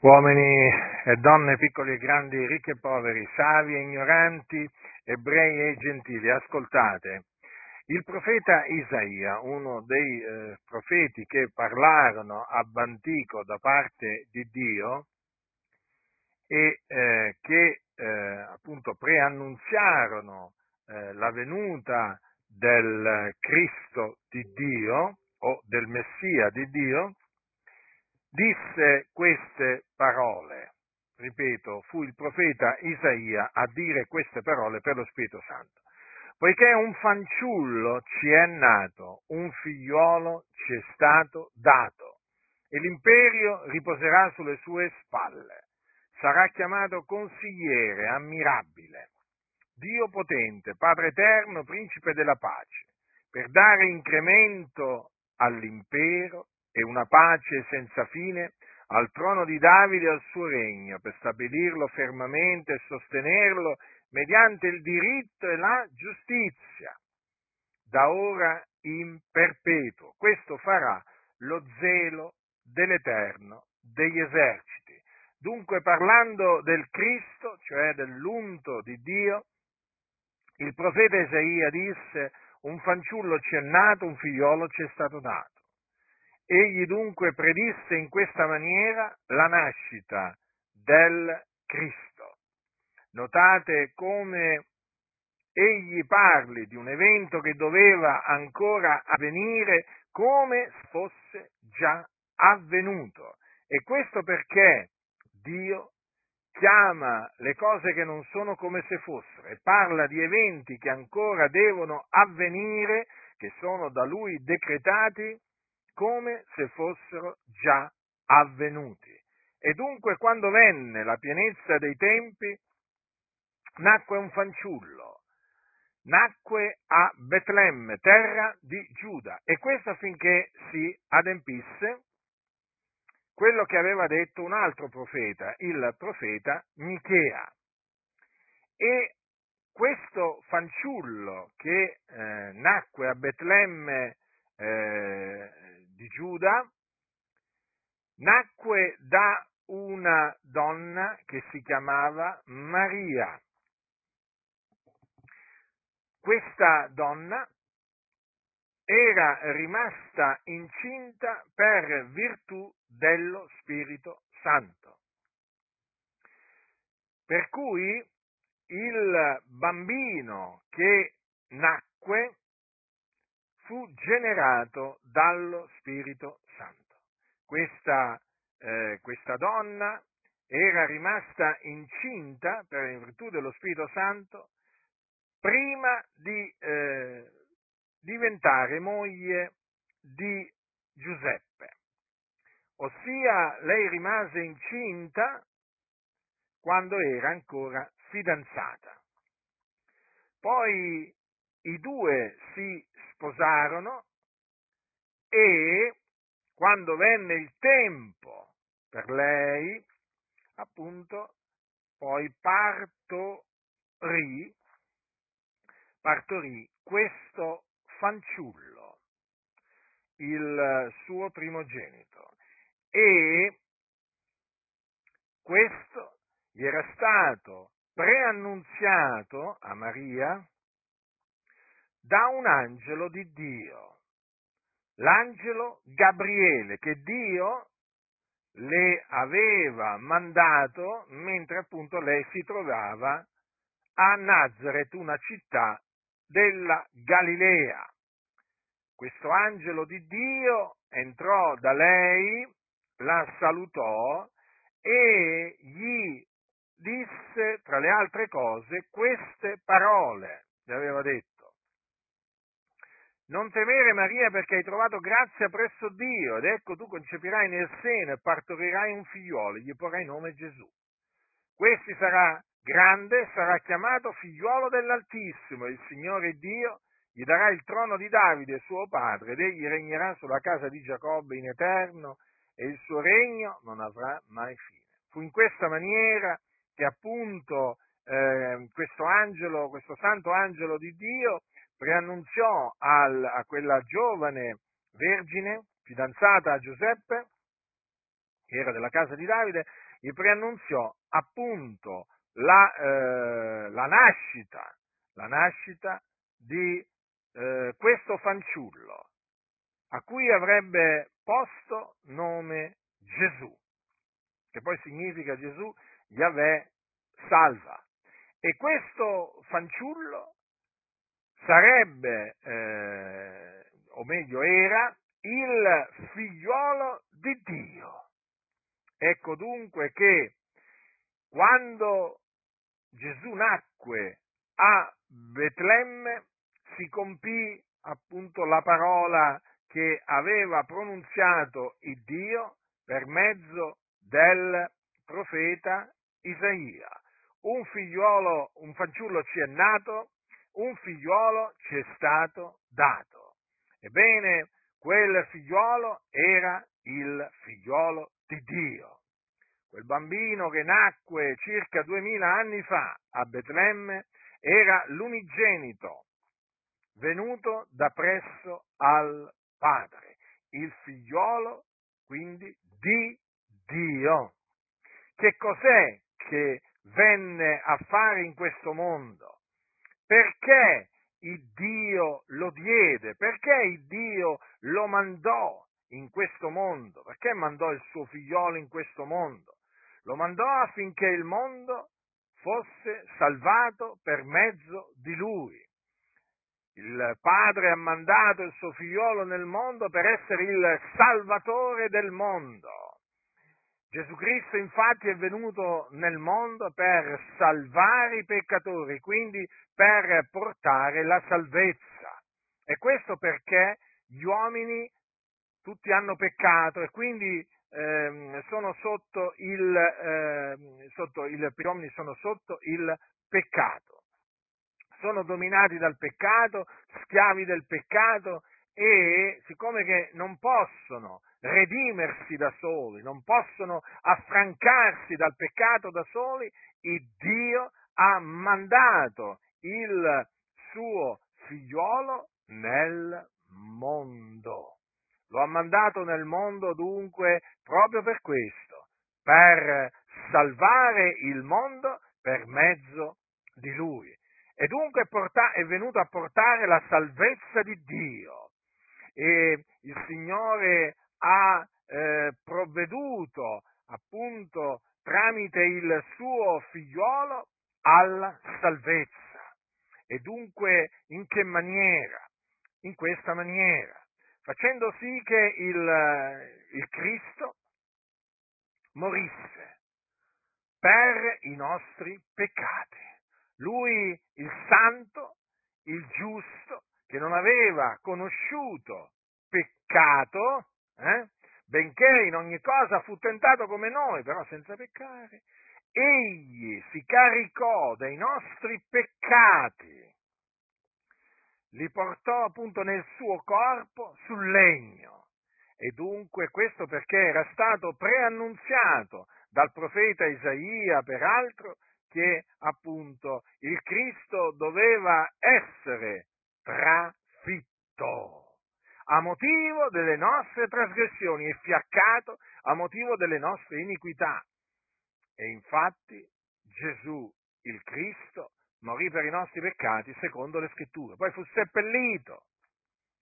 uomini e donne, piccoli e grandi, ricchi e poveri, savi e ignoranti, ebrei e gentili, ascoltate. Il profeta Isaia, uno dei eh, profeti che parlarono ab antico da parte di Dio e eh, che eh, appunto preannunziarono eh, la venuta del Cristo di Dio o del Messia di Dio, disse queste parole. Ripeto, fu il profeta Isaia a dire queste parole per lo Spirito Santo. Poiché un fanciullo ci è nato, un figliuolo ci è stato dato, e l'imperio riposerà sulle sue spalle. Sarà chiamato consigliere, ammirabile, Dio potente, Padre eterno, principe della pace, per dare incremento all'impero e una pace senza fine al trono di Davide e al suo regno, per stabilirlo fermamente e sostenerlo mediante il diritto e la giustizia, da ora in perpetuo. Questo farà lo zelo dell'Eterno degli eserciti. Dunque, parlando del Cristo, cioè dell'unto di Dio, il profeta Isaia disse, un fanciullo ci è nato, un figliolo ci è stato dato. Egli dunque predisse in questa maniera la nascita del Cristo. Notate come egli parli di un evento che doveva ancora avvenire come fosse già avvenuto. E questo perché Dio chiama le cose che non sono come se fossero e parla di eventi che ancora devono avvenire, che sono da lui decretati come se fossero già avvenuti. E dunque quando venne la pienezza dei tempi, nacque un fanciullo, nacque a Betlemme, terra di Giuda, e questo affinché si adempisse quello che aveva detto un altro profeta, il profeta Michea. E questo fanciullo che eh, nacque a Betlemme eh, di Giuda, nacque da una donna che si chiamava Maria. Questa donna era rimasta incinta per virtù dello Spirito Santo. Per cui il bambino che nacque fu generato dallo Spirito Santo. Questa, eh, questa donna era rimasta incinta per in virtù dello Spirito Santo prima di eh, diventare moglie di Giuseppe. Ossia, lei rimase incinta quando era ancora fidanzata. Poi i due si sposarono e quando venne il tempo per lei, appunto, poi partorì, partorì questo fanciullo, il suo primogenito, e questo gli era stato preannunziato a Maria da un angelo di Dio, l'angelo Gabriele, che Dio le aveva mandato mentre appunto lei si trovava a Nazareth, una città della Galilea. Questo angelo di Dio entrò da lei, la salutò e gli disse, tra le altre cose, queste parole. Gli aveva detto, non temere Maria perché hai trovato grazia presso Dio ed ecco tu concepirai nel seno e partorirai un figliuolo e gli porrai nome Gesù. Questi sarà grande, sarà chiamato figliuolo dell'Altissimo il Signore Dio gli darà il trono di Davide suo padre ed egli regnerà sulla casa di Giacobbe in eterno e il suo regno non avrà mai fine. Fu in questa maniera che appunto eh, questo angelo, questo santo angelo di Dio preannunziò al, a quella giovane vergine, fidanzata a Giuseppe, che era della casa di Davide, gli preannunziò appunto la, eh, la nascita, la nascita di eh, questo fanciullo, a cui avrebbe posto nome Gesù, che poi significa Gesù, Yahweh salva. E questo fanciullo sarebbe, eh, o meglio era, il figliolo di Dio. Ecco dunque che quando Gesù nacque a Betlemme si compì appunto la parola che aveva pronunziato il Dio per mezzo del profeta Isaia. Un figliuolo, un fanciullo ci è nato, un figliuolo ci è stato dato. Ebbene, quel figliuolo era il figliuolo di Dio. Quel bambino che nacque circa duemila anni fa a Betlemme era l'unigenito venuto da presso al Padre, il figliolo quindi di Dio. Che cos'è che venne a fare in questo mondo? Perché il Dio lo diede? Perché il Dio lo mandò in questo mondo? Perché mandò il suo figliolo in questo mondo? Lo mandò affinché il mondo fosse salvato per mezzo di lui. Il Padre ha mandato il suo figliolo nel mondo per essere il salvatore del mondo. Gesù Cristo infatti è venuto nel mondo per salvare i peccatori, quindi per portare la salvezza. E questo perché gli uomini tutti hanno peccato e quindi eh, sono sotto il, eh, sotto il, gli uomini sono sotto il peccato sono dominati dal peccato, schiavi del peccato e siccome che non possono redimersi da soli, non possono affrancarsi dal peccato da soli, il Dio ha mandato il suo figliolo nel mondo. Lo ha mandato nel mondo dunque proprio per questo, per salvare il mondo per mezzo di lui e dunque è venuto a portare la salvezza di Dio. E il Signore ha eh, provveduto appunto tramite il suo figliolo alla salvezza. E dunque in che maniera? In questa maniera, facendo sì che il, il Cristo morisse per i nostri peccati lui il santo, il giusto, che non aveva conosciuto peccato, eh? benché in ogni cosa fu tentato come noi, però senza peccare, egli si caricò dei nostri peccati, li portò appunto nel suo corpo sul legno. E dunque questo perché era stato preannunziato dal profeta Isaia, peraltro, che appunto il Cristo doveva essere trafitto a motivo delle nostre trasgressioni e fiaccato a motivo delle nostre iniquità. E infatti Gesù, il Cristo, morì per i nostri peccati secondo le scritture, poi fu seppellito,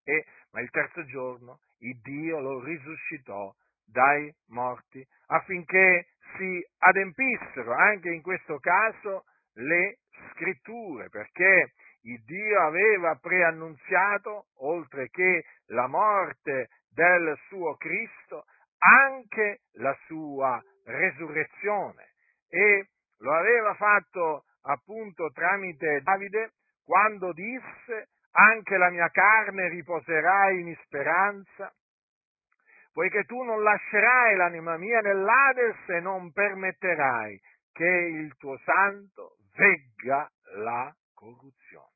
e, ma il terzo giorno il Dio lo risuscitò dai morti affinché si adempissero anche in questo caso le scritture, perché il Dio aveva preannunziato, oltre che la morte del suo Cristo, anche la sua resurrezione e lo aveva fatto appunto tramite Davide quando disse anche la mia carne riposerà in speranza poiché tu non lascerai l'anima mia nell'Ades e non permetterai che il tuo santo vegga la corruzione.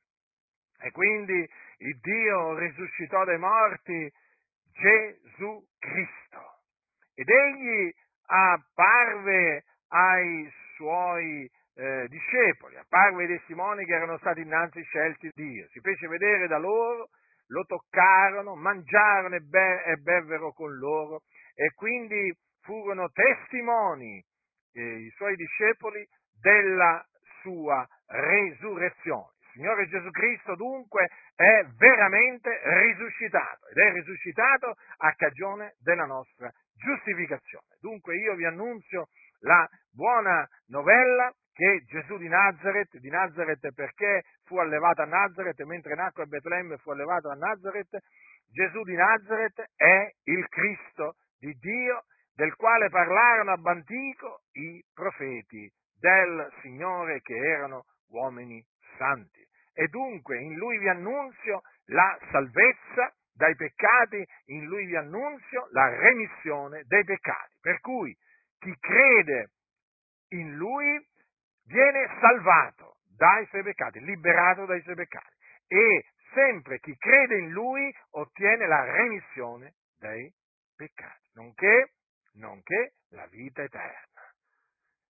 E quindi il Dio risuscitò dai morti Gesù Cristo. Ed egli apparve ai suoi eh, discepoli, apparve ai testimoni che erano stati innanzi scelti di Dio, si fece vedere da loro lo toccarono, mangiarono e, be- e bevvero con loro. E quindi furono testimoni, eh, i suoi discepoli, della sua resurrezione. Signore Gesù Cristo dunque è veramente risuscitato ed è risuscitato a cagione della nostra giustificazione. Dunque io vi annunzio la buona novella che Gesù di Nazareth, di Nazareth perché fu allevato a Nazareth, mentre nacque a Betlemme fu allevato a Nazareth, Gesù di Nazareth è il Cristo di Dio del quale parlarono ab antico i profeti del Signore che erano uomini santi. E dunque in lui vi annunzio la salvezza dai peccati, in lui vi annunzio la remissione dei peccati. Per cui chi crede in lui viene salvato dai suoi peccati, liberato dai suoi peccati. E sempre chi crede in lui ottiene la remissione dei peccati, nonché, nonché la vita eterna.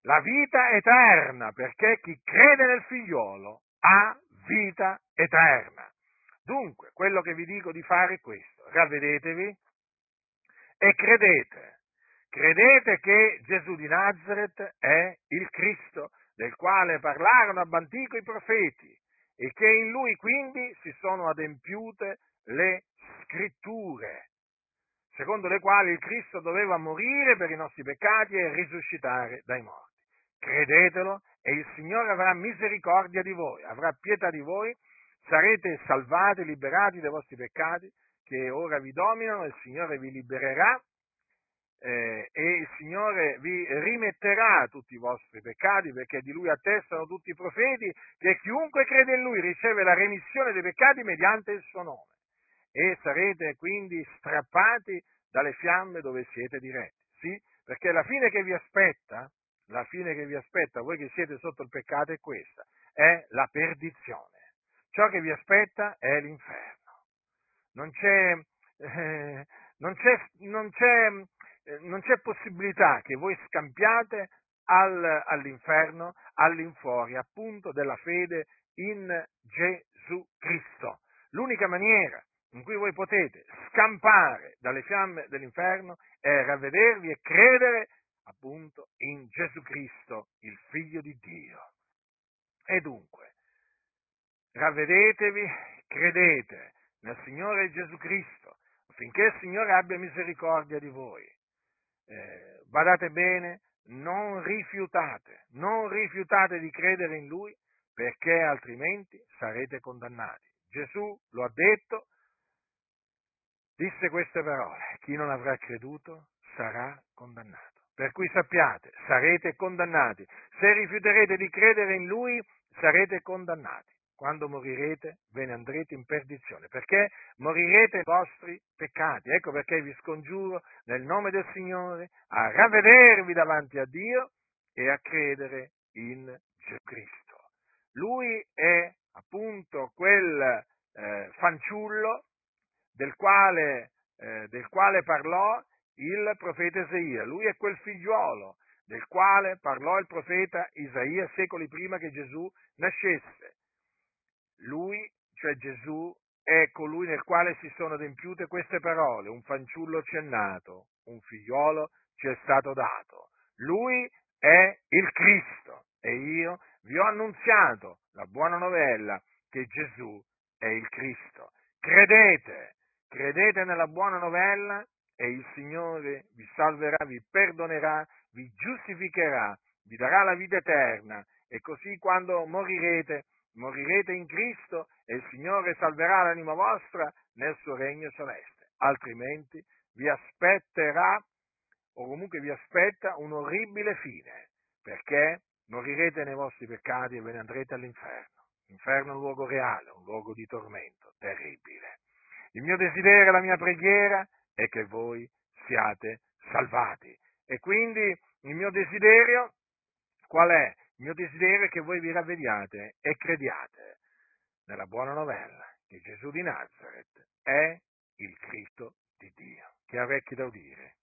La vita eterna, perché chi crede nel figliolo ha vita eterna. Dunque, quello che vi dico di fare è questo, ravvedetevi e credete. Credete che Gesù di Nazareth è il Cristo del quale parlarono ab antico i profeti e che in lui quindi si sono adempiute le scritture, secondo le quali il Cristo doveva morire per i nostri peccati e risuscitare dai morti. Credetelo e il Signore avrà misericordia di voi, avrà pietà di voi, sarete salvati, liberati dai vostri peccati che ora vi dominano, il Signore vi libererà eh, e il Signore vi rimetterà tutti i vostri peccati perché di Lui attestano tutti i profeti che chiunque crede in Lui riceve la remissione dei peccati mediante il suo nome e sarete quindi strappati dalle fiamme dove siete diretti. Sì, perché la fine che vi aspetta, la fine che vi aspetta, voi che siete sotto il peccato è questa, è la perdizione. Ciò che vi aspetta è l'inferno. Non c'è, eh, non c'è, non c'è eh, non c'è possibilità che voi scampiate al, all'inferno, all'infuori appunto della fede in Gesù Cristo. L'unica maniera in cui voi potete scampare dalle fiamme dell'inferno è ravvedervi e credere appunto in Gesù Cristo, il Figlio di Dio. E dunque, ravvedetevi, credete nel Signore Gesù Cristo, affinché il Signore abbia misericordia di voi eh, badate bene, non rifiutate, non rifiutate di credere in Lui perché altrimenti sarete condannati. Gesù lo ha detto, disse queste parole, chi non avrà creduto sarà condannato. Per cui sappiate, sarete condannati. Se rifiuterete di credere in Lui, sarete condannati quando morirete ve ne andrete in perdizione, perché morirete nei vostri peccati. Ecco perché vi scongiuro nel nome del Signore a ravvedervi davanti a Dio e a credere in Gesù Cristo. Lui è appunto quel eh, fanciullo del quale, eh, del quale parlò il profeta Isaia. Lui è quel figliuolo del quale parlò il profeta Isaia secoli prima che Gesù nascesse. Lui, cioè Gesù, è colui nel quale si sono adempiute queste parole, un fanciullo ci è nato, un figliolo ci è stato dato. Lui è il Cristo e io vi ho annunziato la buona novella che Gesù è il Cristo. Credete, credete nella buona novella e il Signore vi salverà, vi perdonerà, vi giustificherà, vi darà la vita eterna e così quando morirete morirete in Cristo e il Signore salverà l'anima vostra nel suo regno celeste, altrimenti vi aspetterà, o comunque vi aspetta, un orribile fine, perché morirete nei vostri peccati e ve ne andrete all'inferno. L'inferno è un luogo reale, un luogo di tormento terribile. Il mio desiderio, la mia preghiera è che voi siate salvati. E quindi il mio desiderio qual è? Il mio desiderio è che voi vi ravvediate e crediate nella buona novella che Gesù di Nazareth è il Cristo di Dio. Chi ha orecchi da udire,